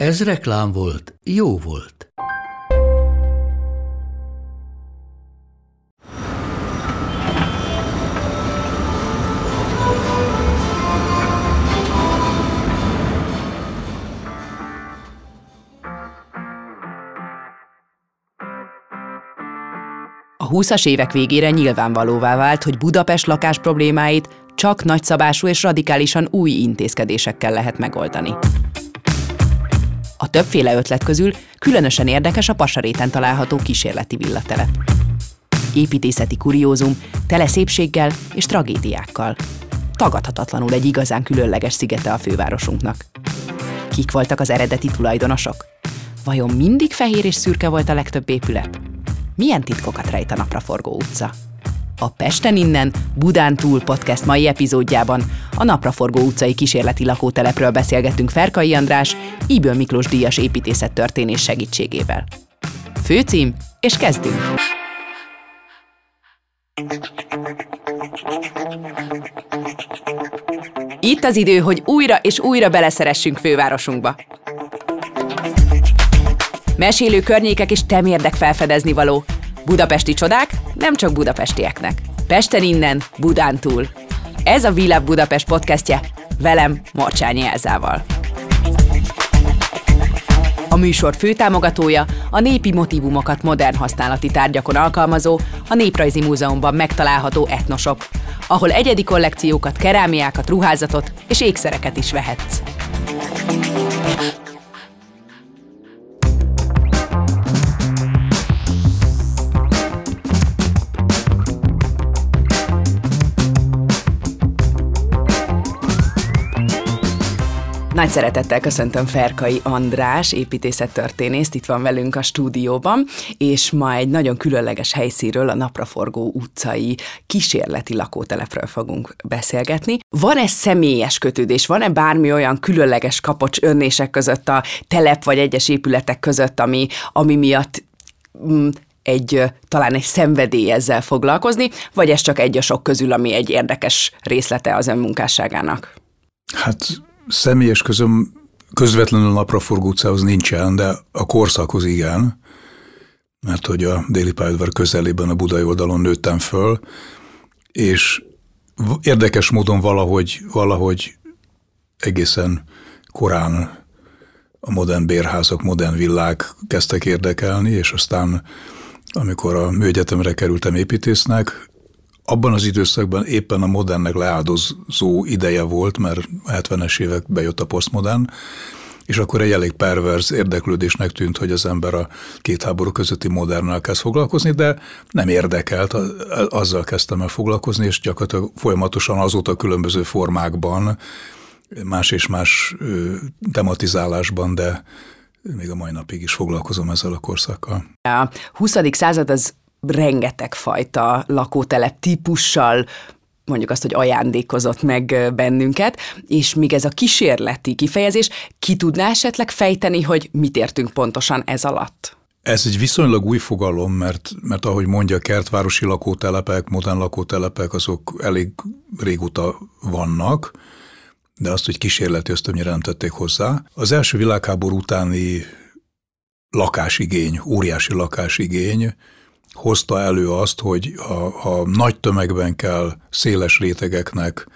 Ez reklám volt, jó volt. A 20-as évek végére nyilvánvalóvá vált, hogy Budapest lakás problémáit csak nagyszabású és radikálisan új intézkedésekkel lehet megoldani. A többféle ötlet közül különösen érdekes a Pasaréten található kísérleti villatelep. Építészeti kuriózum, tele szépséggel és tragédiákkal. Tagadhatatlanul egy igazán különleges szigete a fővárosunknak. Kik voltak az eredeti tulajdonosok? Vajon mindig fehér és szürke volt a legtöbb épület? Milyen titkokat rejt a Napraforgó utca? A Pesten innen, Budán túl podcast mai epizódjában a Napraforgó utcai kísérleti lakótelepről beszélgetünk Ferkai András, Íből Miklós díjas építészettörténés segítségével. Főcím, és kezdünk! Itt az idő, hogy újra és újra beleszeressünk fővárosunkba. Mesélő környékek és temérdek felfedezni való. Budapesti csodák nem csak budapestieknek. Pesten innen, Budán túl. Ez a Villa Budapest podcastje, velem, Morcsányi Elzával. A műsor főtámogatója a népi motivumokat modern használati tárgyakon alkalmazó, a Néprajzi Múzeumban megtalálható etnosop, ahol egyedi kollekciókat, kerámiákat, ruházatot és ékszereket is vehetsz. Nagy szeretettel köszöntöm Ferkai András, építészettörténészt, itt van velünk a stúdióban, és ma egy nagyon különleges helyszínről, a Napraforgó utcai kísérleti lakótelepről fogunk beszélgetni. Van-e személyes kötődés, van-e bármi olyan különleges kapocs önnések között a telep vagy egyes épületek között, ami, ami miatt mm, egy, talán egy szenvedély ezzel foglalkozni, vagy ez csak egy a sok közül, ami egy érdekes részlete az ön munkásságának? Hát személyes közöm közvetlenül napraforgó utcához nincsen, de a korszakhoz igen, mert hogy a déli pályaudvar közelében a budai oldalon nőttem föl, és érdekes módon valahogy, valahogy egészen korán a modern bérházak, modern villák kezdtek érdekelni, és aztán amikor a műegyetemre kerültem építésznek, abban az időszakban éppen a modernnek leáldozó ideje volt, mert a 70-es évek bejött a posztmodern, és akkor egy elég perverz érdeklődésnek tűnt, hogy az ember a két háború közötti modernnel kezd foglalkozni, de nem érdekelt, azzal kezdtem el foglalkozni, és gyakorlatilag folyamatosan azóta különböző formákban, más és más tematizálásban, de még a mai napig is foglalkozom ezzel a korszakkal. A 20. század az rengeteg fajta lakótelep típussal mondjuk azt, hogy ajándékozott meg bennünket, és még ez a kísérleti kifejezés, ki tudná esetleg fejteni, hogy mit értünk pontosan ez alatt? Ez egy viszonylag új fogalom, mert, mert ahogy mondja, kertvárosi lakótelepek, modern lakótelepek, azok elég régóta vannak, de azt, hogy kísérleti, azt többnyire nem tették hozzá. Az első világháború utáni lakásigény, óriási lakásigény, hozta elő azt, hogy ha, ha nagy tömegben kell széles rétegeknek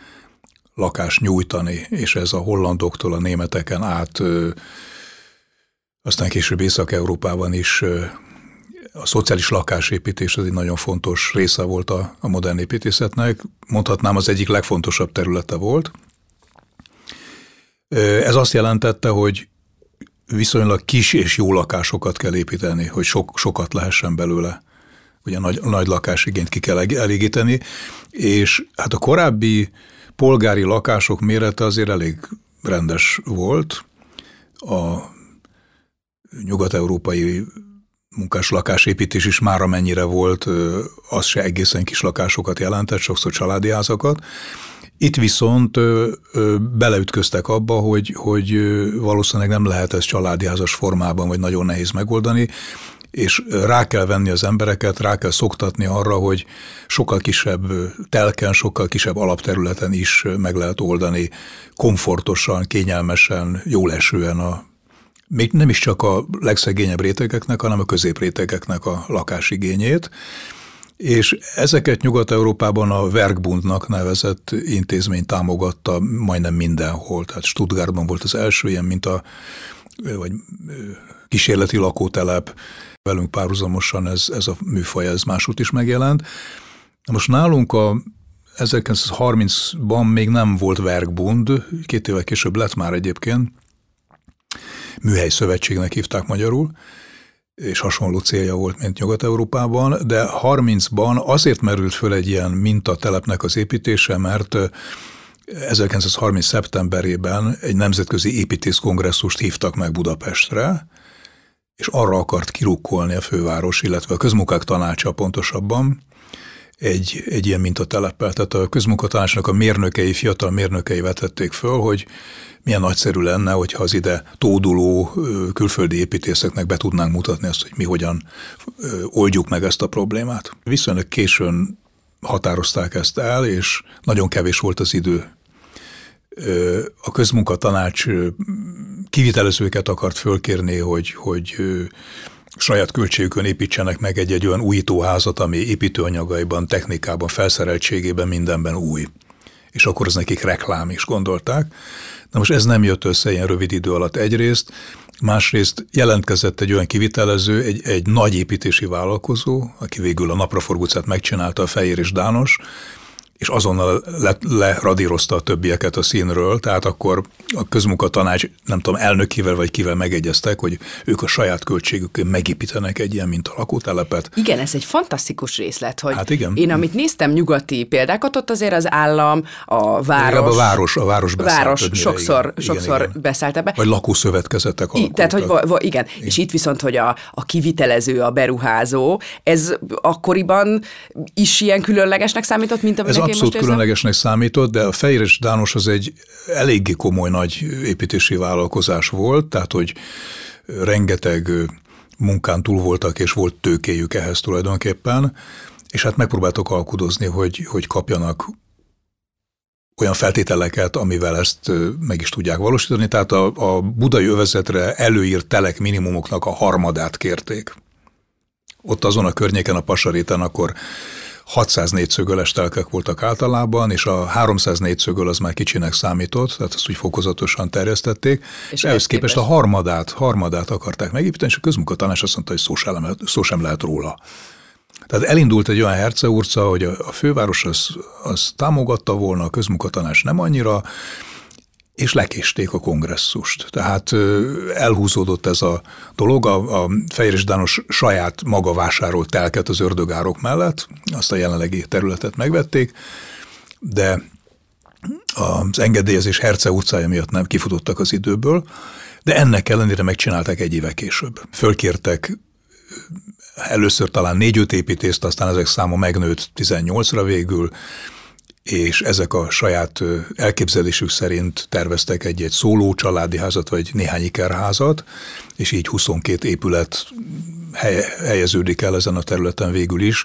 lakást nyújtani, és ez a hollandoktól a németeken át, aztán később Észak-Európában is a szociális lakásépítés az egy nagyon fontos része volt a, a modern építészetnek, mondhatnám az egyik legfontosabb területe volt. Ez azt jelentette, hogy viszonylag kis és jó lakásokat kell építeni, hogy sok, sokat lehessen belőle ugye nagy, nagy lakásigényt ki kell elégíteni, és hát a korábbi polgári lakások mérete azért elég rendes volt. A nyugat-európai munkás lakásépítés is már amennyire volt, az se egészen kis lakásokat jelentett, sokszor családi házakat. Itt viszont beleütköztek abba, hogy, hogy valószínűleg nem lehet ezt családi házas formában, vagy nagyon nehéz megoldani, és rá kell venni az embereket, rá kell szoktatni arra, hogy sokkal kisebb telken, sokkal kisebb alapterületen is meg lehet oldani komfortosan, kényelmesen, jól esően a még nem is csak a legszegényebb rétegeknek, hanem a középrétegeknek a lakásigényét, és ezeket Nyugat-Európában a Werkbundnak nevezett intézmény támogatta majdnem mindenhol. Tehát Stuttgartban volt az első ilyen, mint a vagy kísérleti lakótelep, velünk párhuzamosan ez, ez a műfaj, ez másút is megjelent. Most nálunk a 1930-ban még nem volt Werkbund, két évvel később lett már egyébként, műhely szövetségnek hívták magyarul, és hasonló célja volt, mint Nyugat-Európában, de 30-ban azért merült föl egy ilyen mintatelepnek az építése, mert 1930. szeptemberében egy nemzetközi építészkongresszust hívtak meg Budapestre, és arra akart kirukkolni a főváros, illetve a közmunkák tanácsa pontosabban, egy, egy ilyen mintatelepel. Tehát a közmunkatanácsnak a mérnökei, fiatal mérnökei vetették föl, hogy milyen nagyszerű lenne, hogyha az ide tóduló külföldi építészeknek be tudnánk mutatni azt, hogy mi hogyan oldjuk meg ezt a problémát. Viszonylag későn határozták ezt el, és nagyon kevés volt az idő. A közmunkatanács kivitelezőket akart fölkérni, hogy, hogy saját költségükön építsenek meg egy-egy olyan újítóházat, ami építőanyagaiban, technikában, felszereltségében, mindenben új. És akkor az nekik reklám is gondolták. Na most ez nem jött össze ilyen rövid idő alatt egyrészt, másrészt jelentkezett egy olyan kivitelező, egy, egy nagy építési vállalkozó, aki végül a napraforgócát megcsinálta, a Fehér és Dános, és azonnal le, leradírozta a többieket a színről, tehát akkor a közmunkatanács, nem tudom, elnökével vagy kivel megegyeztek, hogy ők a saját költségükön megépítenek egy ilyen, mint a lakótelepet. Igen, ez egy fantasztikus részlet, hogy hát igen. én amit néztem nyugati példákat, ott azért az állam, a város... A város, a város beszállt. Város sokszor, igen, sokszor igen, beszállt ebbe. Vagy lakószövetkezetek alakultak. Tehát, hogy va, va, igen. igen, és itt viszont, hogy a, a kivitelező, a beruházó, ez akkoriban is ilyen különlegesnek számított, mint aminek Ez abszolút különlegesnek számított, de a Fehér és Dános az egy eléggé komoly nagy építési vállalkozás volt, tehát hogy rengeteg munkán túl voltak, és volt tőkéjük ehhez tulajdonképpen, és hát megpróbáltok alkudozni, hogy, hogy kapjanak olyan feltételeket, amivel ezt meg is tudják valósítani. Tehát a, a budai övezetre előírt telek minimumoknak a harmadát kérték. Ott azon a környéken, a Pasaréten akkor 600 négyszögöles telkek voltak általában, és a 300 négyszögöl az már kicsinek számított, tehát azt úgy fokozatosan terjesztették, és ehhez képest a harmadát, harmadát akarták megépíteni, és a közmunkatanács azt mondta, hogy szó sem, lehet, szó sem lehet róla. Tehát elindult egy olyan herceurca, hogy a, a főváros az, az támogatta volna, a közmunkatanács nem annyira, és lekésték a kongresszust. Tehát elhúzódott ez a dolog, a, a Fehér Dános saját maga vásárolt telket az ördögárok mellett, azt a jelenlegi területet megvették, de az engedélyezés Herce utcája miatt nem kifutottak az időből, de ennek ellenére megcsinálták egy éve később. Fölkértek először talán négy-öt építést, aztán ezek száma megnőtt 18-ra végül, és ezek a saját elképzelésük szerint terveztek egy-egy szóló családi házat, vagy néhány ikerházat, és így 22 épület helyeződik el ezen a területen végül is.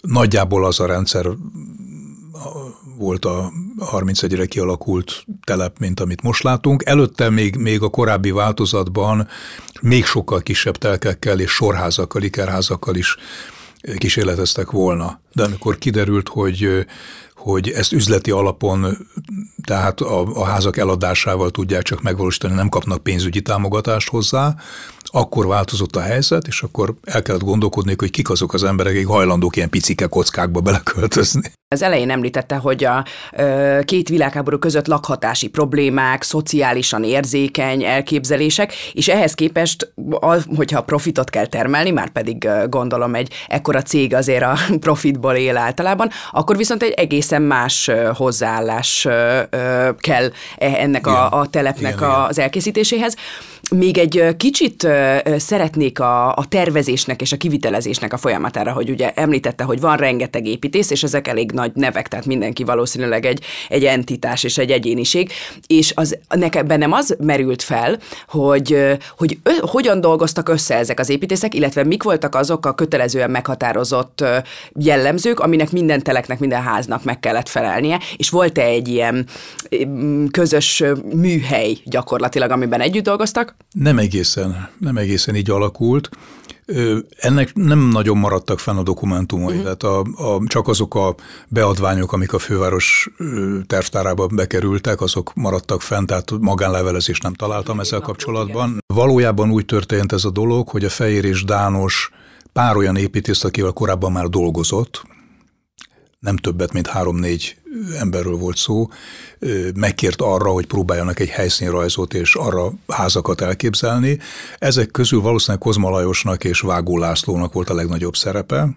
Nagyjából az a rendszer volt a 31-re kialakult telep, mint amit most látunk. Előtte még, még a korábbi változatban még sokkal kisebb telkekkel és sorházakkal, ikerházakkal is kísérleteztek volna. De amikor kiderült, hogy hogy ezt üzleti alapon, tehát a, a házak eladásával tudják csak megvalósítani, nem kapnak pénzügyi támogatást hozzá, akkor változott a helyzet, és akkor el kellett gondolkodni, hogy kik azok az emberek, akik hajlandók ilyen picike kockákba beleköltözni. Az elején említette, hogy a ö, két világháború között lakhatási problémák, szociálisan érzékeny elképzelések, és ehhez képest, a, hogyha profitot kell termelni, már pedig gondolom egy ekkora cég azért a profitból él általában, akkor viszont egy egészen más hozzáállás kell e, ennek a, a telepnek az elkészítéséhez. Még egy kicsit szeretnék a, a tervezésnek és a kivitelezésnek a folyamatára, hogy ugye említette, hogy van rengeteg építész, és ezek elég nagy nevek, tehát mindenki valószínűleg egy, egy entitás és egy egyéniség, és az, nekem bennem az merült fel, hogy, hogy ö, hogyan dolgoztak össze ezek az építészek, illetve mik voltak azok a kötelezően meghatározott jellemzők, aminek minden teleknek, minden háznak meg kellett felelnie, és volt-e egy ilyen közös műhely gyakorlatilag, amiben együtt dolgoztak? Nem egészen, nem egészen így alakult. Ennek nem nagyon maradtak fenn a dokumentumai, uh-huh. tehát a, a, csak azok a beadványok, amik a főváros tervtárába bekerültek, azok maradtak fenn, tehát magánlevelezést nem találtam ezzel kapcsolatban. Valójában úgy történt ez a dolog, hogy a Fehér és Dános pár olyan építész, akivel korábban már dolgozott, nem többet, mint három-négy emberről volt szó, megkért arra, hogy próbáljanak egy helyszínrajzot és arra házakat elképzelni. Ezek közül valószínűleg Kozma Lajosnak és Vágó Lászlónak volt a legnagyobb szerepe.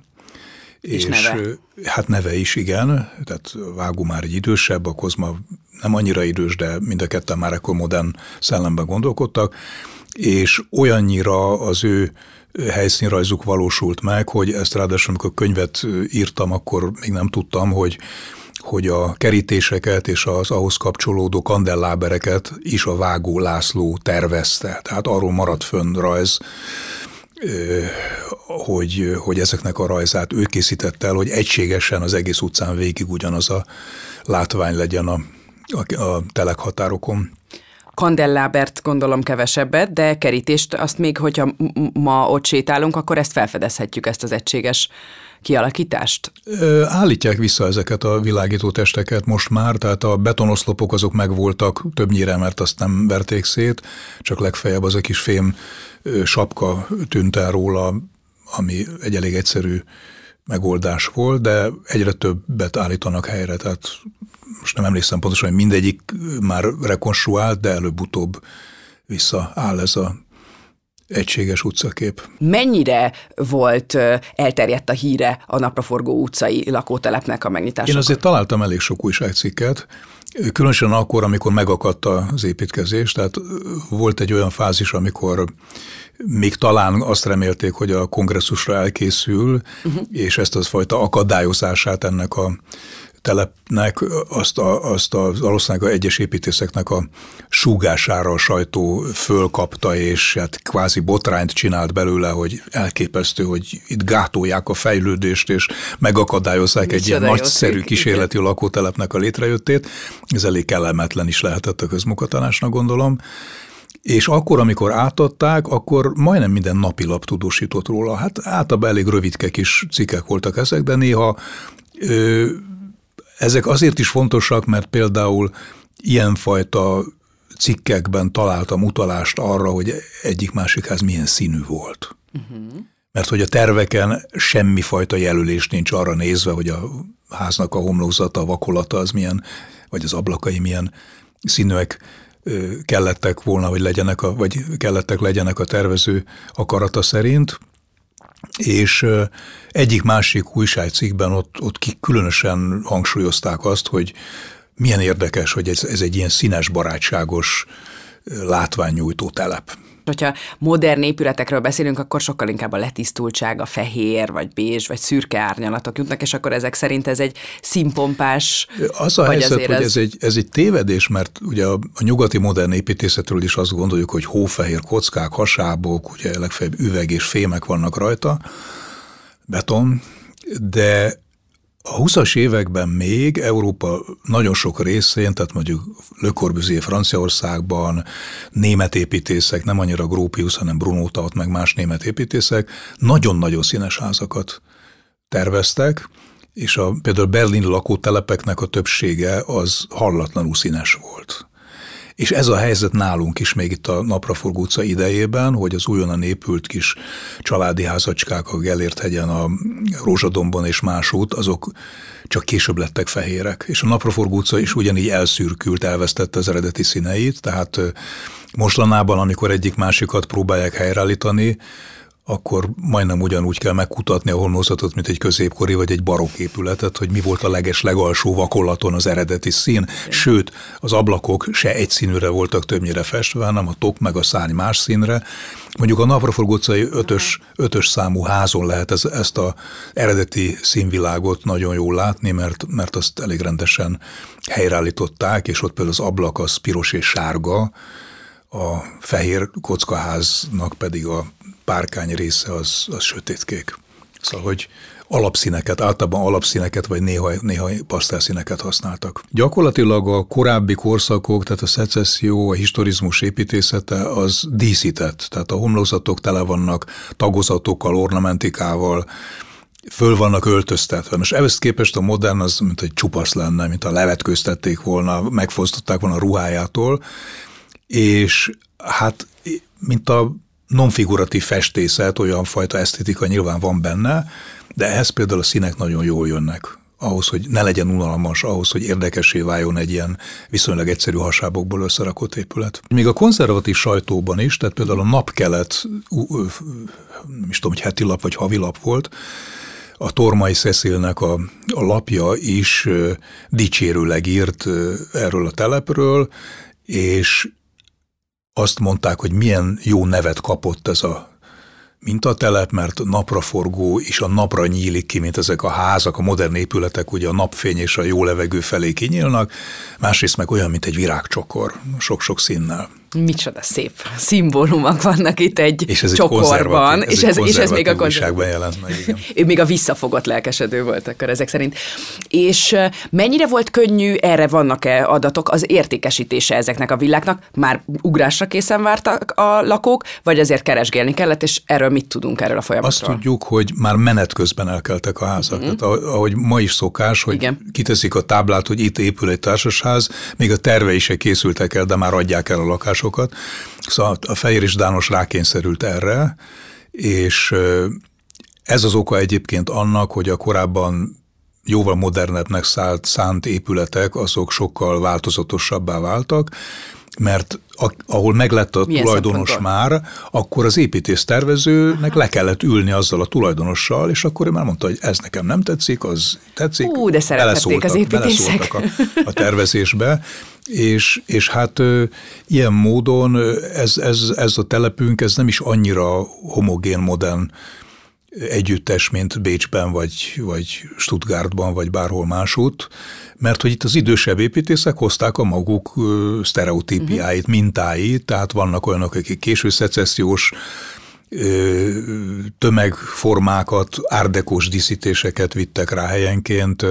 És, és neve. Hát neve is, igen. Tehát Vágó már egy idősebb, a Kozma nem annyira idős, de mind a ketten már ekkor modern szellemben gondolkodtak, és olyannyira az ő helyszínrajzuk valósult meg, hogy ezt ráadásul, amikor könyvet írtam, akkor még nem tudtam, hogy hogy a kerítéseket és az ahhoz kapcsolódó kandellábereket is a Vágó László tervezte. Tehát arról maradt fönn rajz, hogy, hogy ezeknek a rajzát ő készítette el, hogy egységesen az egész utcán végig ugyanaz a látvány legyen a, a, a telekhatárokon kandellábert gondolom kevesebbet, de kerítést azt még, hogyha ma ott sétálunk, akkor ezt felfedezhetjük, ezt az egységes kialakítást? Állítják vissza ezeket a világító testeket most már, tehát a betonoszlopok azok megvoltak többnyire, mert azt nem verték szét, csak legfeljebb az a kis fém sapka tűnt el róla, ami egy elég egyszerű megoldás volt, de egyre többet állítanak helyre, tehát most nem emlékszem pontosan, hogy mindegyik már rekonstruált, de előbb-utóbb visszaáll ez a egységes utcakép. Mennyire volt elterjedt a híre a napraforgó utcai lakótelepnek a megnyitása? Én azért találtam elég sok újságcikket, különösen akkor, amikor megakadt az építkezés, tehát volt egy olyan fázis, amikor még talán azt remélték, hogy a kongresszusra elkészül, uh-huh. és ezt az fajta akadályozását ennek a telepnek azt, a, azt a, valószínűleg a egyes építészeknek a súgására a sajtó fölkapta, és hát kvázi botrányt csinált belőle, hogy elképesztő, hogy itt gátolják a fejlődést, és megakadályozzák egy ilyen nagyszerű kísérleti lakótelepnek a létrejöttét. Ez elég kellemetlen is lehetett a közmunkatanásnak, gondolom. És akkor, amikor átadták, akkor majdnem minden napilap tudósított róla. Hát általában elég rövidke kis cikkek voltak ezek, de néha ö, ezek azért is fontosak, mert például ilyenfajta cikkekben találtam utalást arra, hogy egyik-másik ház milyen színű volt. Uh-huh. Mert hogy a terveken semmifajta jelölés nincs arra nézve, hogy a háznak a homlokzata, a vakolata az milyen, vagy az ablakai milyen színűek kellettek volna, hogy legyenek, a, vagy kellettek legyenek a tervező akarata szerint és egyik-másik újságcikkben ott, ott ki különösen hangsúlyozták azt, hogy milyen érdekes, hogy ez, ez egy ilyen színes, barátságos látványnyújtó telep hogyha modern épületekről beszélünk, akkor sokkal inkább a letisztultság, a fehér, vagy bézs, vagy szürke árnyalatok jutnak, és akkor ezek szerint ez egy színpompás. Az a helyzet, hogy ez... ez egy, ez egy tévedés, mert ugye a, a nyugati modern építészetről is azt gondoljuk, hogy hófehér kockák, hasábok, ugye legfeljebb üveg és fémek vannak rajta, beton, de a 20-as években még Európa nagyon sok részén, tehát mondjuk Le Corbusier Franciaországban, német építészek, nem annyira Gropius, hanem Bruno Taut, meg más német építészek, nagyon-nagyon színes házakat terveztek, és a, például Berlin lakótelepeknek a többsége az hallatlanul színes volt. És ez a helyzet nálunk is még itt a Napraforgó utca idejében, hogy az újonnan épült kis családi házacskák a Gellért hegyen, a Rózsadombon és másút, azok csak később lettek fehérek. És a Napraforgó utca is ugyanígy elszürkült, elvesztette az eredeti színeit, tehát mostanában, amikor egyik másikat próbálják helyreállítani, akkor majdnem ugyanúgy kell megkutatni a homlokzatot, mint egy középkori vagy egy barokk épületet, hogy mi volt a leges legalsó vakolaton az eredeti szín. Sőt, az ablakok se egy színűre voltak többnyire festve, hanem a tok meg a szárny más színre. Mondjuk a Napraforgó utcai ötös, ötös számú házon lehet ez, ezt a eredeti színvilágot nagyon jól látni, mert, mert azt elég rendesen helyreállították, és ott például az ablak az piros és sárga, a fehér kockaháznak pedig a párkány része az, az sötétkék. Szóval, hogy alapszíneket, általában alapszíneket, vagy néha, néha pasztelszíneket használtak. Gyakorlatilag a korábbi korszakok, tehát a szecesszió, a historizmus építészete az díszített, tehát a homlokzatok tele vannak tagozatokkal, ornamentikával, föl vannak öltöztetve. Most ehhez képest a modern az, mint egy csupasz lenne, mint a levetköztették volna, megfosztották volna a ruhájától, és hát mint a nonfiguratív festészet, olyan fajta esztétika nyilván van benne, de ehhez például a színek nagyon jól jönnek ahhoz, hogy ne legyen unalmas, ahhoz, hogy érdekessé váljon egy ilyen viszonylag egyszerű hasábokból összerakott épület. Még a konzervatív sajtóban is, tehát például a napkelet, nem is tudom, hogy heti lap vagy havi lap volt, a Tormai Szeszélnek a, a lapja is dicsérőleg írt erről a telepről, és azt mondták, hogy milyen jó nevet kapott ez a mintatelep, mert napraforgó és a napra nyílik ki, mint ezek a házak, a modern épületek, ugye a napfény és a jó levegő felé kinyílnak, másrészt meg olyan, mint egy virágcsokor, sok-sok színnel. Micsoda szép szimbólumok vannak itt egy és ez csokorban. Egy és, ez, és ez még a konzervatív jelent meg, igen. ő még a visszafogott lelkesedő volt akkor ezek szerint. És mennyire volt könnyű, erre vannak-e adatok, az értékesítése ezeknek a villáknak? Már ugrásra készen vártak a lakók, vagy azért keresgélni kellett, és erről mit tudunk erről a folyamatról? Azt tudjuk, hogy már menet közben elkeltek a házak. Mm-hmm. Tehát ahogy ma is szokás, hogy igen. kiteszik a táblát, hogy itt épül egy társasház, még a terve se készültek el, de már adják el a lakást lakásokat. Szóval a Fehér és Dános rákényszerült erre, és ez az oka egyébként annak, hogy a korábban jóval modernebbnek szállt, szánt épületek, azok sokkal változatosabbá váltak, mert ahol meglett a Milyen tulajdonos már, akkor az építész tervezőnek le kellett ülni azzal a tulajdonossal, és akkor ő már mondta, hogy ez nekem nem tetszik, az tetszik. Ú, de szerették az építészek. A, a tervezésbe, és, és hát ö, ilyen módon ez, ez, ez a telepünk, ez nem is annyira homogén, modern együttes, mint Bécsben, vagy, vagy Stuttgartban, vagy bárhol másút, mert hogy itt az idősebb építészek hozták a maguk sztereotípiáit, uh-huh. mintáit, tehát vannak olyanok, akik késő szecessziós tömegformákat, árdekós díszítéseket vittek rá helyenként,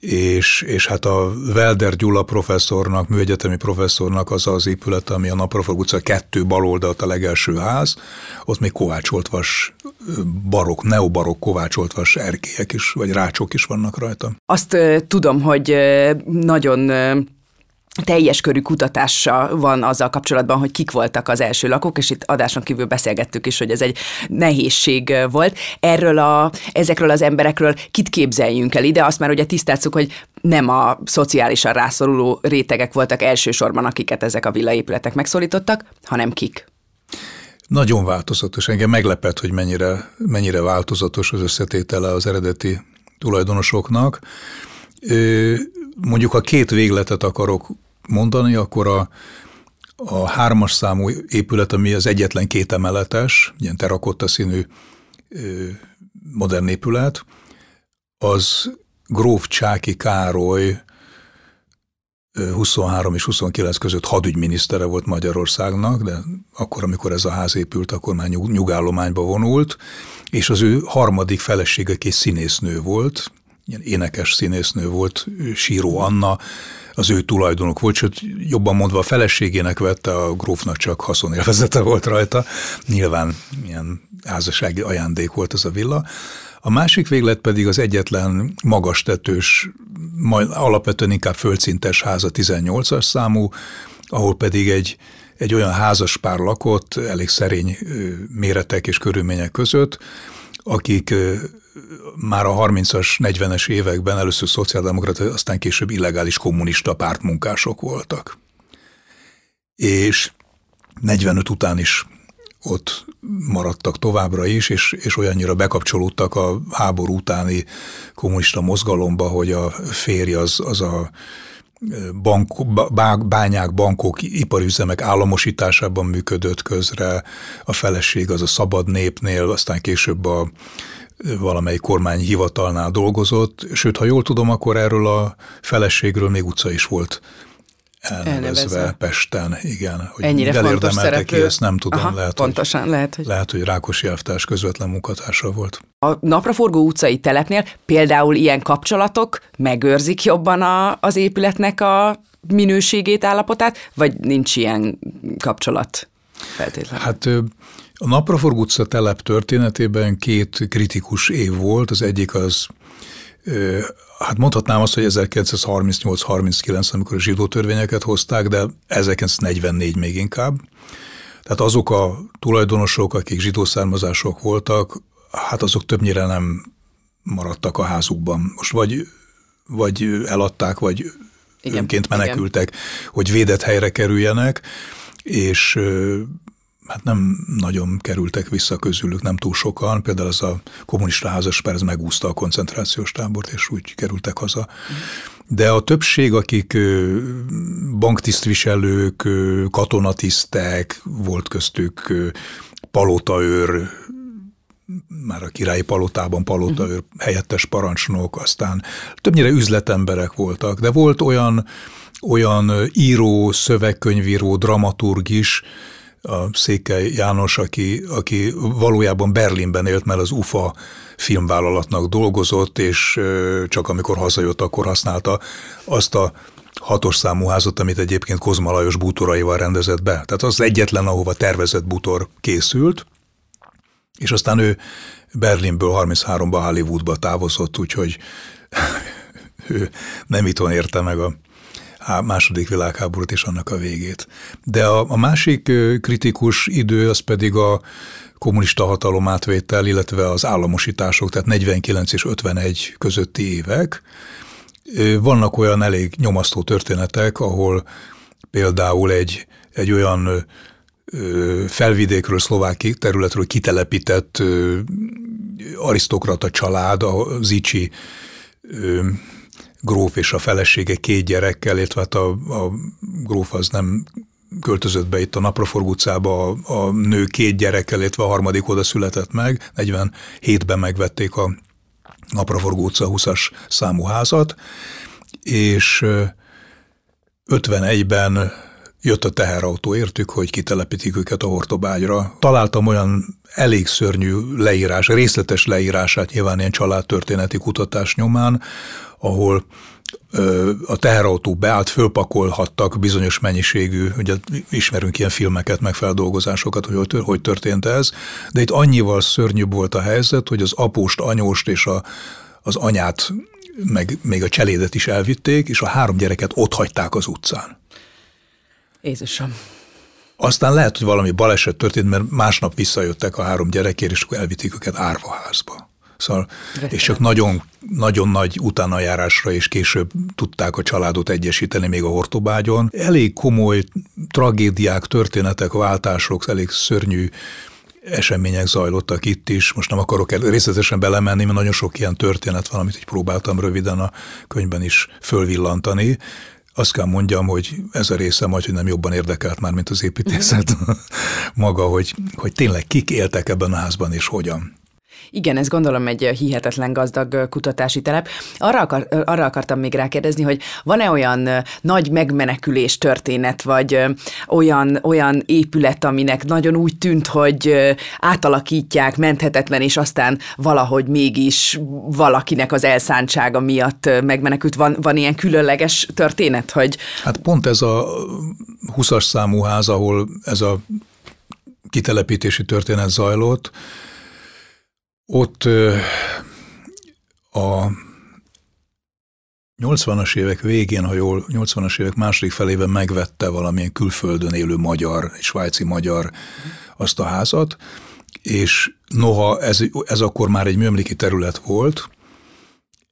és, és hát a Welder Gyula professzornak, műegyetemi professzornak az az épület, ami a Napraforg utca kettő baloldalt a legelső ház, ott még kovácsoltvas barok, neobarok kovácsoltvas erkélyek is, vagy rácsok is vannak rajta. Azt tudom, hogy nagyon teljes körű kutatása van azzal kapcsolatban, hogy kik voltak az első lakók, és itt adáson kívül beszélgettük is, hogy ez egy nehézség volt. Erről a, ezekről az emberekről kit képzeljünk el ide? Azt már ugye tisztáztuk, hogy nem a szociálisan rászoruló rétegek voltak elsősorban, akiket ezek a villaépületek megszólítottak, hanem kik? Nagyon változatos. Engem meglepett, hogy mennyire, mennyire változatos az összetétele az eredeti tulajdonosoknak. Mondjuk, ha két végletet akarok mondani, akkor a, a hármas számú épület, ami az egyetlen kétemeletes, ilyen terakotta színű modern épület, az Gróf Csáki Károly 23 és 29 között hadügyminisztere volt Magyarországnak, de akkor, amikor ez a ház épült, akkor már nyug, nyugállományba vonult, és az ő harmadik felesége, aki színésznő volt, ilyen énekes színésznő volt, Síró Anna, az ő tulajdonok volt, sőt jobban mondva a feleségének vette, a grófnak csak haszonélvezete volt rajta. Nyilván ilyen házassági ajándék volt ez a villa. A másik véglet pedig az egyetlen magas tetős, majd alapvetően inkább földszintes háza 18-as számú, ahol pedig egy, egy olyan házas pár lakott, elég szerény méretek és körülmények között, akik már a 30-as, 40-es években először szociáldemokrata, aztán később illegális kommunista pártmunkások voltak. És 45 után is ott maradtak továbbra is, és, és olyannyira bekapcsolódtak a háború utáni kommunista mozgalomba, hogy a férj az, az a bank, bányák, bankok, iparüzemek államosításában működött közre, a feleség az a szabad népnél, aztán később a valamelyik kormányhivatalnál dolgozott, sőt, ha jól tudom, akkor erről a feleségről még utca is volt elnevezve, elnevezve. Pesten, igen. Hogy Ennyire fontos szereplő. ki, ezt nem tudom. Aha, lehet, pontosan, hogy, lehet, hogy... Lehet, hogy Rákosi elvtárs közvetlen munkatársa volt. A napraforgó utcai telepnél például ilyen kapcsolatok megőrzik jobban a, az épületnek a minőségét, állapotát, vagy nincs ilyen kapcsolat feltétlenül? Hát a Napraforgó utca telep történetében két kritikus év volt. Az egyik az Hát mondhatnám azt, hogy 1938-39, amikor a zsidó törvényeket hozták, de 1944 még inkább. Tehát azok a tulajdonosok, akik zsidó származások voltak, hát azok többnyire nem maradtak a házukban. Most vagy, vagy eladták, vagy igen, önként menekültek, igen. hogy védett helyre kerüljenek, és hát nem nagyon kerültek vissza közülük, nem túl sokan. Például az a kommunista házasper, ez megúszta a koncentrációs tábort, és úgy kerültek haza. De a többség, akik banktisztviselők, katonatisztek, volt köztük palotaőr, már a királyi palotában palotaőr, uh-huh. helyettes parancsnok, aztán többnyire üzletemberek voltak, de volt olyan, olyan író, szövegkönyvíró, dramaturg is, a Székely János, aki, aki valójában Berlinben élt, mert az UFA filmvállalatnak dolgozott, és csak amikor hazajött, akkor használta azt a hatos számú házat, amit egyébként Kozma Lajos bútoraival rendezett be. Tehát az egyetlen, ahova tervezett bútor készült, és aztán ő Berlinből 33-ba Hollywoodba távozott, úgyhogy ő nem itthon érte meg a második világháborút és annak a végét. De a, a másik kritikus idő az pedig a kommunista hatalom átvétel, illetve az államosítások, tehát 49 és 51 közötti évek. Vannak olyan elég nyomasztó történetek, ahol például egy, egy olyan felvidékről, szlováki területről kitelepített arisztokrata család, a Zicsi gróf és a felesége két gyerekkel, illetve hát a, a gróf az nem költözött be itt a Napraforgó utcába, a, a nő két gyerekkel, illetve a harmadik oda született meg, 47-ben megvették a Napraforgó utca 20-as számú házat, és 51-ben jött a teherautó értük, hogy kitelepítik őket a Hortobágyra. Találtam olyan elég szörnyű leírás, részletes leírását nyilván ilyen családtörténeti kutatás nyomán, ahol a teherautó beállt, fölpakolhattak bizonyos mennyiségű, ugye ismerünk ilyen filmeket, meg feldolgozásokat, hogy hogy történt ez, de itt annyival szörnyűbb volt a helyzet, hogy az apóst, anyóst és a, az anyát, meg még a cselédet is elvitték, és a három gyereket ott hagyták az utcán. Jézusom. Aztán lehet, hogy valami baleset történt, mert másnap visszajöttek a három gyerekért, és akkor elvitték őket árvaházba. Szóval, és csak nagyon, nagyon nagy utánajárásra és később tudták a családot egyesíteni még a Hortobágyon. Elég komoly tragédiák, történetek, váltások, elég szörnyű események zajlottak itt is. Most nem akarok részletesen belemenni, mert nagyon sok ilyen történet van, amit így próbáltam röviden a könyvben is fölvillantani. Azt kell mondjam, hogy ez a része majd, hogy nem jobban érdekelt már, mint az építészet maga, hogy, hogy tényleg kik éltek ebben a házban és hogyan. Igen, ez gondolom egy hihetetlen gazdag kutatási telep. Arra, akar, arra akartam még rákérdezni, hogy van-e olyan nagy megmenekülés történet, vagy olyan, olyan épület, aminek nagyon úgy tűnt, hogy átalakítják, menthetetlen, és aztán valahogy mégis valakinek az elszántsága miatt megmenekült. Van, van ilyen különleges történet, hogy... Hát pont ez a 20-as számú ház, ahol ez a kitelepítési történet zajlott, ott a 80-as évek végén, ha jól, 80-as évek második felében megvette valamilyen külföldön élő magyar, egy svájci magyar azt a házat, és noha ez, ez akkor már egy műemléki terület volt,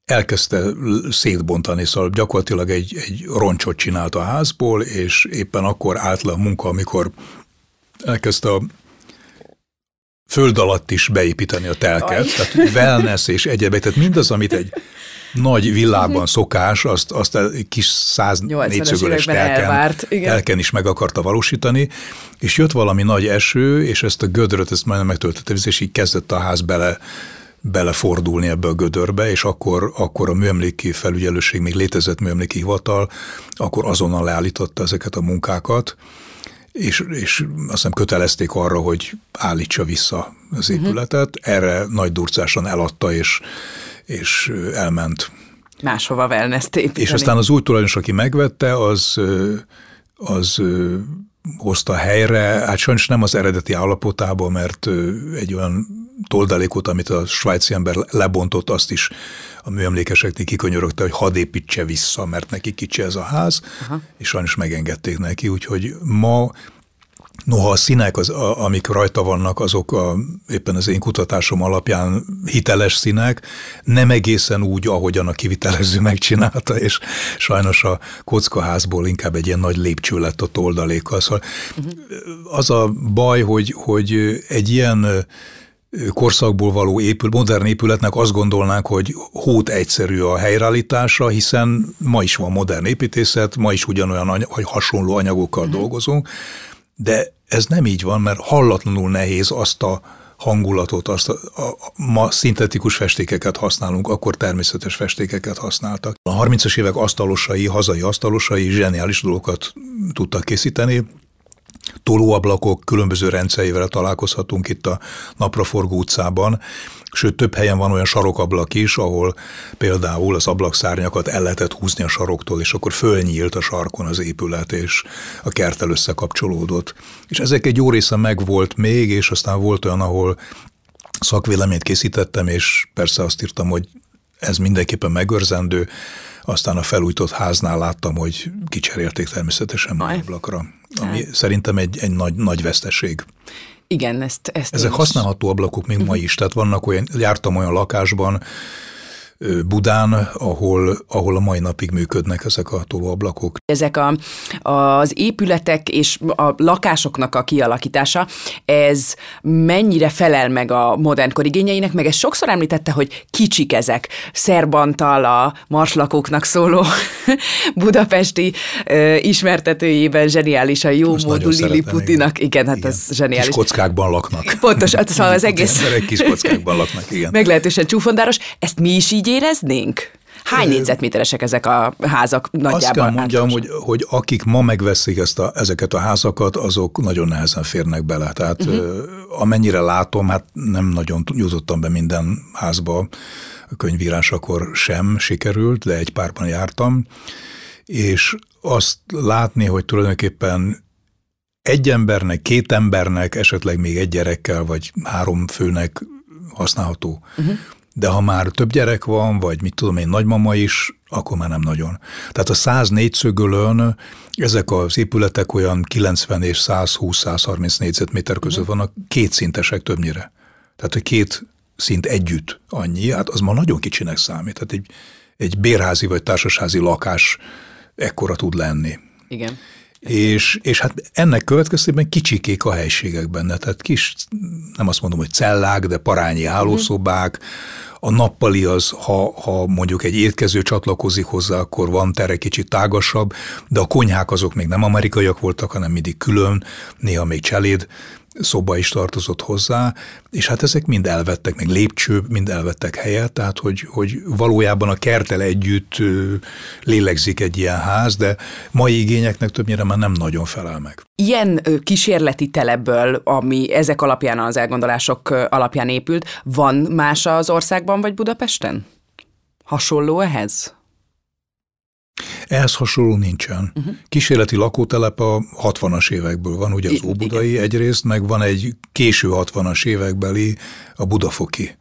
elkezdte szétbontani, szóval gyakorlatilag egy, egy roncsot csinált a házból, és éppen akkor állt le a munka, amikor elkezdte a föld alatt is beépíteni a telket, tehát wellness és egyebek, tehát mindaz, amit egy nagy villában szokás, azt, azt a kis száz négyszögöles telken, telken is meg akarta valósítani, és jött valami nagy eső, és ezt a gödröt, ezt majdnem megtöltette víz, és így kezdett a ház bele belefordulni ebbe a gödörbe, és akkor, akkor a műemléki felügyelőség, még létezett műemléki hivatal, akkor azonnal leállította ezeket a munkákat, és, és azt hiszem kötelezték arra, hogy állítsa vissza az mhm. épületet. Uh-huh. Erre nagy durcásan eladta, és, és elment. Máshova wellness És aztán az új tulajdonos, aki megvette, az, az hozta helyre, hát sajnos nem az eredeti állapotában, mert egy olyan toldalékot, amit a svájci ember lebontott, azt is a műemlékeseknél kikönyörögte, hogy hadd építse vissza, mert neki kicsi ez a ház, Aha. és sajnos megengedték neki, úgyhogy ma Noha a színek, az, a, amik rajta vannak, azok a, éppen az én kutatásom alapján hiteles színek, nem egészen úgy, ahogyan a kivitelező megcsinálta, és sajnos a kockaházból inkább egy ilyen nagy lépcső lett a toldalékkal. Szóval uh-huh. az a baj, hogy, hogy egy ilyen korszakból való épül, modern épületnek azt gondolnánk, hogy hót egyszerű a helyreállítása, hiszen ma is van modern építészet, ma is ugyanolyan vagy hasonló anyagokkal uh-huh. dolgozunk, de ez nem így van, mert hallatlanul nehéz azt a hangulatot, azt a, a, a, ma szintetikus festékeket használunk, akkor természetes festékeket használtak. A 30-as évek asztalosai, hazai asztalosai zseniális dolgokat tudtak készíteni, tolóablakok különböző rendszerével találkozhatunk itt a Napraforgó utcában, sőt több helyen van olyan sarokablak is, ahol például az ablakszárnyakat el lehetett húzni a saroktól, és akkor fölnyílt a sarkon az épület, és a kertel összekapcsolódott. És ezek egy jó része megvolt még, és aztán volt olyan, ahol szakvéleményt készítettem, és persze azt írtam, hogy ez mindenképpen megőrzendő, aztán a felújított háznál láttam, hogy kicserélték természetesen a ablakra, ami hát. szerintem egy, egy nagy, nagy veszteség. Igen, ezt, ezt Ezek használható ablakok még ma mhm. is, tehát vannak olyan, jártam olyan lakásban, Budán, ahol, ahol a mai napig működnek ezek a tolóablakok. Ezek a, az épületek és a lakásoknak a kialakítása, ez mennyire felel meg a modernkor igényeinek, meg ez sokszor említette, hogy kicsik ezek. Szerbantal a marslakóknak szóló budapesti uh, ismertetőjében zseniálisan jó Most módú Lili Putinak. Igen, igen, hát igen. ez zseniális. Kis kockákban laknak. Pontos, hát szóval az egész... Emberek kis kockákban laknak, igen. Meglehetősen csúfondáros. Ezt mi is így így éreznénk? Hány négyzetméteresek ezek a házak nagyjából? Azt kell mondjam, hogy, hogy akik ma megveszik ezt a, ezeket a házakat, azok nagyon nehezen férnek bele. Tehát uh-huh. amennyire látom, hát nem nagyon jutottam be minden házba, a könyvírásakor sem sikerült, de egy párban jártam, és azt látni, hogy tulajdonképpen egy embernek, két embernek, esetleg még egy gyerekkel, vagy három főnek használható. Uh-huh de ha már több gyerek van, vagy mit tudom én, nagymama is, akkor már nem nagyon. Tehát a 104 szögölön ezek az épületek olyan 90 és 120-130 négyzetméter között uh-huh. vannak, kétszintesek többnyire. Tehát, hogy két szint együtt annyi, hát az ma nagyon kicsinek számít. Tehát egy, egy bérházi vagy társasházi lakás ekkora tud lenni. Igen. És, és hát ennek következtében kicsikék a helységek benne, tehát kis, nem azt mondom, hogy cellák, de parányi hálószobák, a nappali az, ha, ha mondjuk egy étkező csatlakozik hozzá, akkor van tere kicsit tágasabb, de a konyhák azok még nem amerikaiak voltak, hanem mindig külön, néha még cseléd szoba is tartozott hozzá, és hát ezek mind elvettek, meg lépcső, mind elvettek helyet, tehát hogy, hogy valójában a kertel együtt lélegzik egy ilyen ház, de mai igényeknek többnyire már nem nagyon felel meg. Ilyen kísérleti telebből, ami ezek alapján, az elgondolások alapján épült, van más az országban vagy Budapesten? Hasonló ehhez? Ehhez hasonló nincsen. Uh-huh. Kísérleti lakótelep a 60-as évekből van, ugye az Óbudai egyrészt, meg van egy késő 60-as évekbeli, a Budafoki.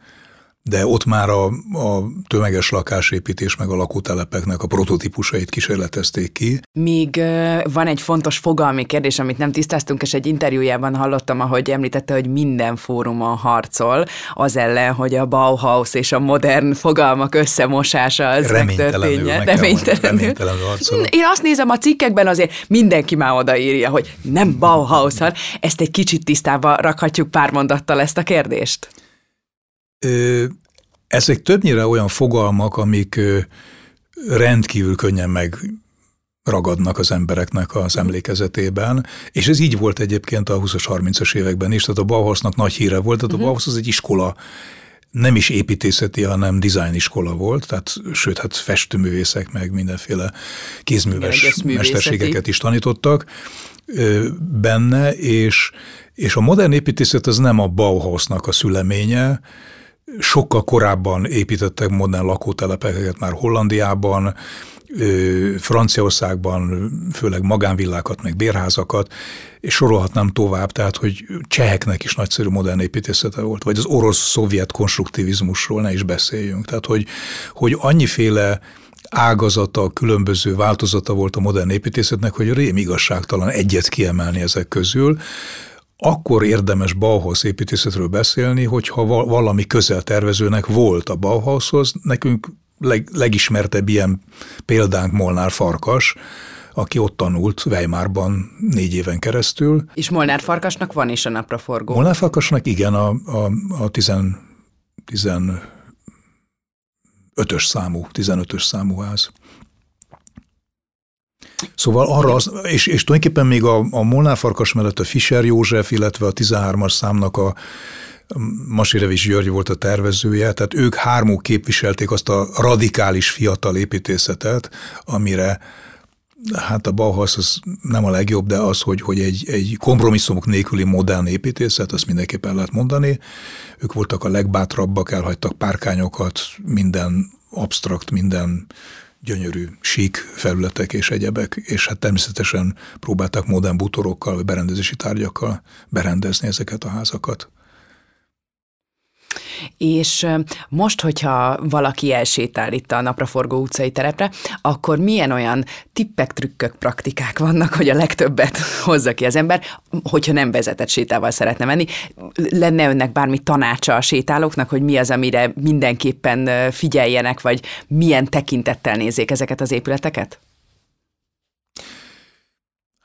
De ott már a, a tömeges lakásépítés meg a lakótelepeknek a prototípusait kísérletezték ki. Míg van egy fontos fogalmi kérdés, amit nem tisztáztunk, és egy interjújában hallottam, ahogy említette, hogy minden fórumon harcol az ellen, hogy a Bauhaus és a modern fogalmak összemosása az megtörténjen. Reménytelenül. reménytelenül Én azt nézem a cikkekben azért mindenki már odaírja, hogy nem Bauhaus, ezt egy kicsit tisztába rakhatjuk pár mondattal ezt a kérdést. Ezek többnyire olyan fogalmak, amik rendkívül könnyen meg ragadnak az embereknek az emlékezetében, és ez így volt egyébként a 20-as, 30-as években is, tehát a Bauhausnak nagy híre volt, tehát a mhm. Bauhaus az egy iskola, nem is építészeti, hanem iskola volt, tehát sőt, hát festőművészek meg mindenféle kézműves mesterségeket is tanítottak benne, és, és a modern építészet az nem a Bauhausnak a szüleménye, sokkal korábban építettek modern lakótelepeket már Hollandiában, Franciaországban, főleg magánvillákat, meg bérházakat, és sorolhatnám tovább, tehát, hogy cseheknek is nagyszerű modern építészete volt, vagy az orosz-szovjet konstruktivizmusról ne is beszéljünk. Tehát, hogy, hogy annyiféle ágazata, különböző változata volt a modern építészetnek, hogy rém igazságtalan egyet kiemelni ezek közül, akkor érdemes Bauhaus építészetről beszélni, hogyha valami közel tervezőnek volt a Bauhaushoz. Nekünk leg, legismertebb ilyen példánk Molnár Farkas, aki ott tanult Weimarban négy éven keresztül. És Molnár Farkasnak van is a napraforgó. Molnár Farkasnak igen, a, a, a 10, 15-ös számú, 15-ös számú ház. Szóval arra, az, és, és tulajdonképpen még a, a Molnár Farkas mellett a Fischer József, illetve a 13-as számnak a Masirevis György volt a tervezője, tehát ők hármuk képviselték azt a radikális fiatal építészetet, amire hát a Bauhaus az nem a legjobb, de az, hogy, hogy egy, egy kompromisszumok nélküli modern építészet, azt mindenképpen lehet mondani. Ők voltak a legbátrabbak, elhagytak párkányokat, minden abstrakt, minden gyönyörű sík felületek és egyebek, és hát természetesen próbáltak modern butorokkal, vagy berendezési tárgyakkal berendezni ezeket a házakat. És most, hogyha valaki elsétál itt a napraforgó utcai terepre, akkor milyen olyan tippek, trükkök, praktikák vannak, hogy a legtöbbet hozza ki az ember, hogyha nem vezetett sétával szeretne menni. Lenne önnek bármi tanácsa a sétálóknak, hogy mi az, amire mindenképpen figyeljenek, vagy milyen tekintettel nézzék ezeket az épületeket?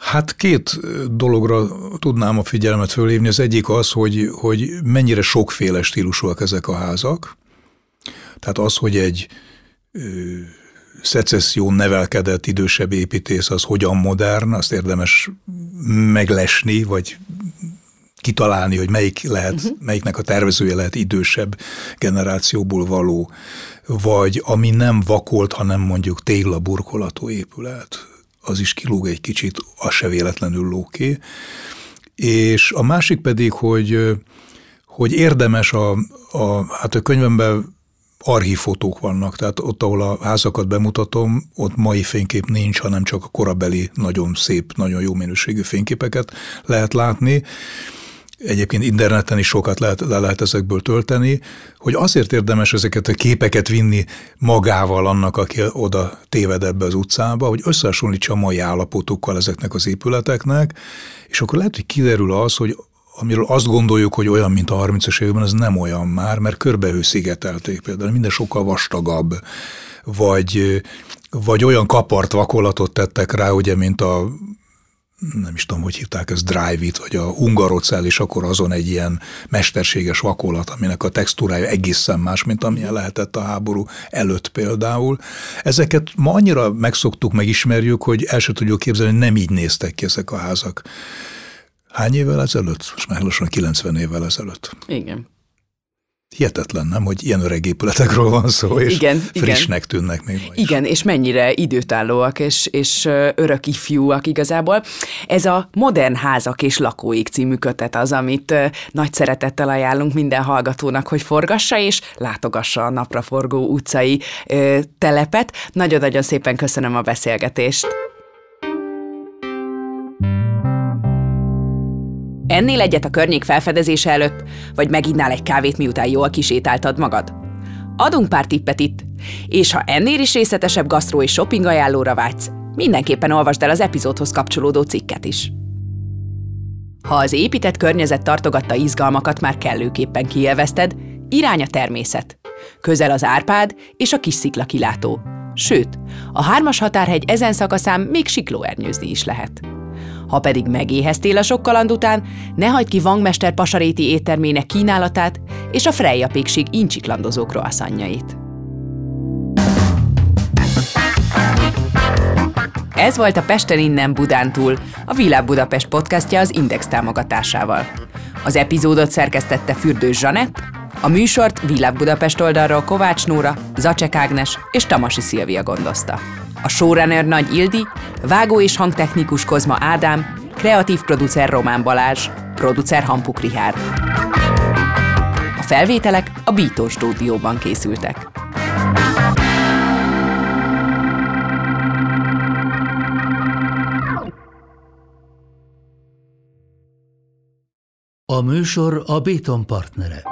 Hát két dologra tudnám a figyelmet fölhívni. Az egyik az, hogy, hogy mennyire sokféle stílusúak ezek a házak. Tehát az, hogy egy ö, szecesszión nevelkedett idősebb építész az hogyan modern, azt érdemes meglesni, vagy kitalálni, hogy melyik lehet, uh-huh. melyiknek a tervezője lehet idősebb generációból való, vagy ami nem vakolt, hanem mondjuk téglaburkolatú épület az is kilóg egy kicsit, az se véletlenül lóké. És a másik pedig, hogy, hogy érdemes a, a, hát a könyvemben archívfotók vannak, tehát ott, ahol a házakat bemutatom, ott mai fénykép nincs, hanem csak a korabeli nagyon szép, nagyon jó minőségű fényképeket lehet látni, egyébként interneten is sokat lehet, le lehet ezekből tölteni, hogy azért érdemes ezeket a képeket vinni magával annak, aki oda téved ebbe az utcába, hogy összehasonlítsa a mai állapotukkal ezeknek az épületeknek, és akkor lehet, hogy kiderül az, hogy amiről azt gondoljuk, hogy olyan, mint a 30-as években, ez nem olyan már, mert körbehőszigetelték például, minden sokkal vastagabb, vagy, vagy olyan kapart vakolatot tettek rá, ugye, mint a nem is tudom, hogy hívták ez Drive-it, vagy a Hungarocell, és akkor azon egy ilyen mesterséges vakolat, aminek a textúrája egészen más, mint amilyen lehetett a háború előtt például. Ezeket ma annyira megszoktuk, megismerjük, hogy el sem tudjuk képzelni, hogy nem így néztek ki ezek a házak. Hány évvel ezelőtt? Most már lassan 90 évvel ezelőtt. Igen. Hihetetlen, nem, hogy ilyen öreg épületekről van szó, és igen, frissnek igen. tűnnek még ma is. Igen, és mennyire időtállóak, és, és örök ifjúak igazából. Ez a Modern Házak és Lakóik című kötet az, amit nagy szeretettel ajánlunk minden hallgatónak, hogy forgassa és látogassa a napraforgó utcai telepet. Nagyon-nagyon szépen köszönöm a beszélgetést. Ennél egyet a környék felfedezése előtt, vagy meginnál egy kávét, miután jól kisétáltad magad? Adunk pár tippet itt, és ha ennél is részletesebb gasztró és shopping ajánlóra vágysz, mindenképpen olvasd el az epizódhoz kapcsolódó cikket is. Ha az épített környezet tartogatta izgalmakat már kellőképpen kielvezted, irány a természet. Közel az Árpád és a kis szikla kilátó. Sőt, a hármas határhegy ezen szakaszán még siklóernyőzni is lehet. Ha pedig megéheztél a sok kaland után, ne hagyd ki Vangmester pasaréti éttermének kínálatát és a Freja pékség incsiklandozó croissantjait. Ez volt a Pesten innen Budán túl, a Világ Budapest podcastja az Index támogatásával. Az epizódot szerkesztette Fürdős Zsanett, a műsort Világ Budapest oldalról Kovács Nóra, Zacsek Ágnes és Tamasi Szilvia gondozta. A showrunner Nagy Ildi, vágó és hangtechnikus Kozma Ádám, kreatív producer Román Balázs, producer Hampuk Rihárd. A felvételek a Bító stúdióban készültek. A műsor a Béton partnere.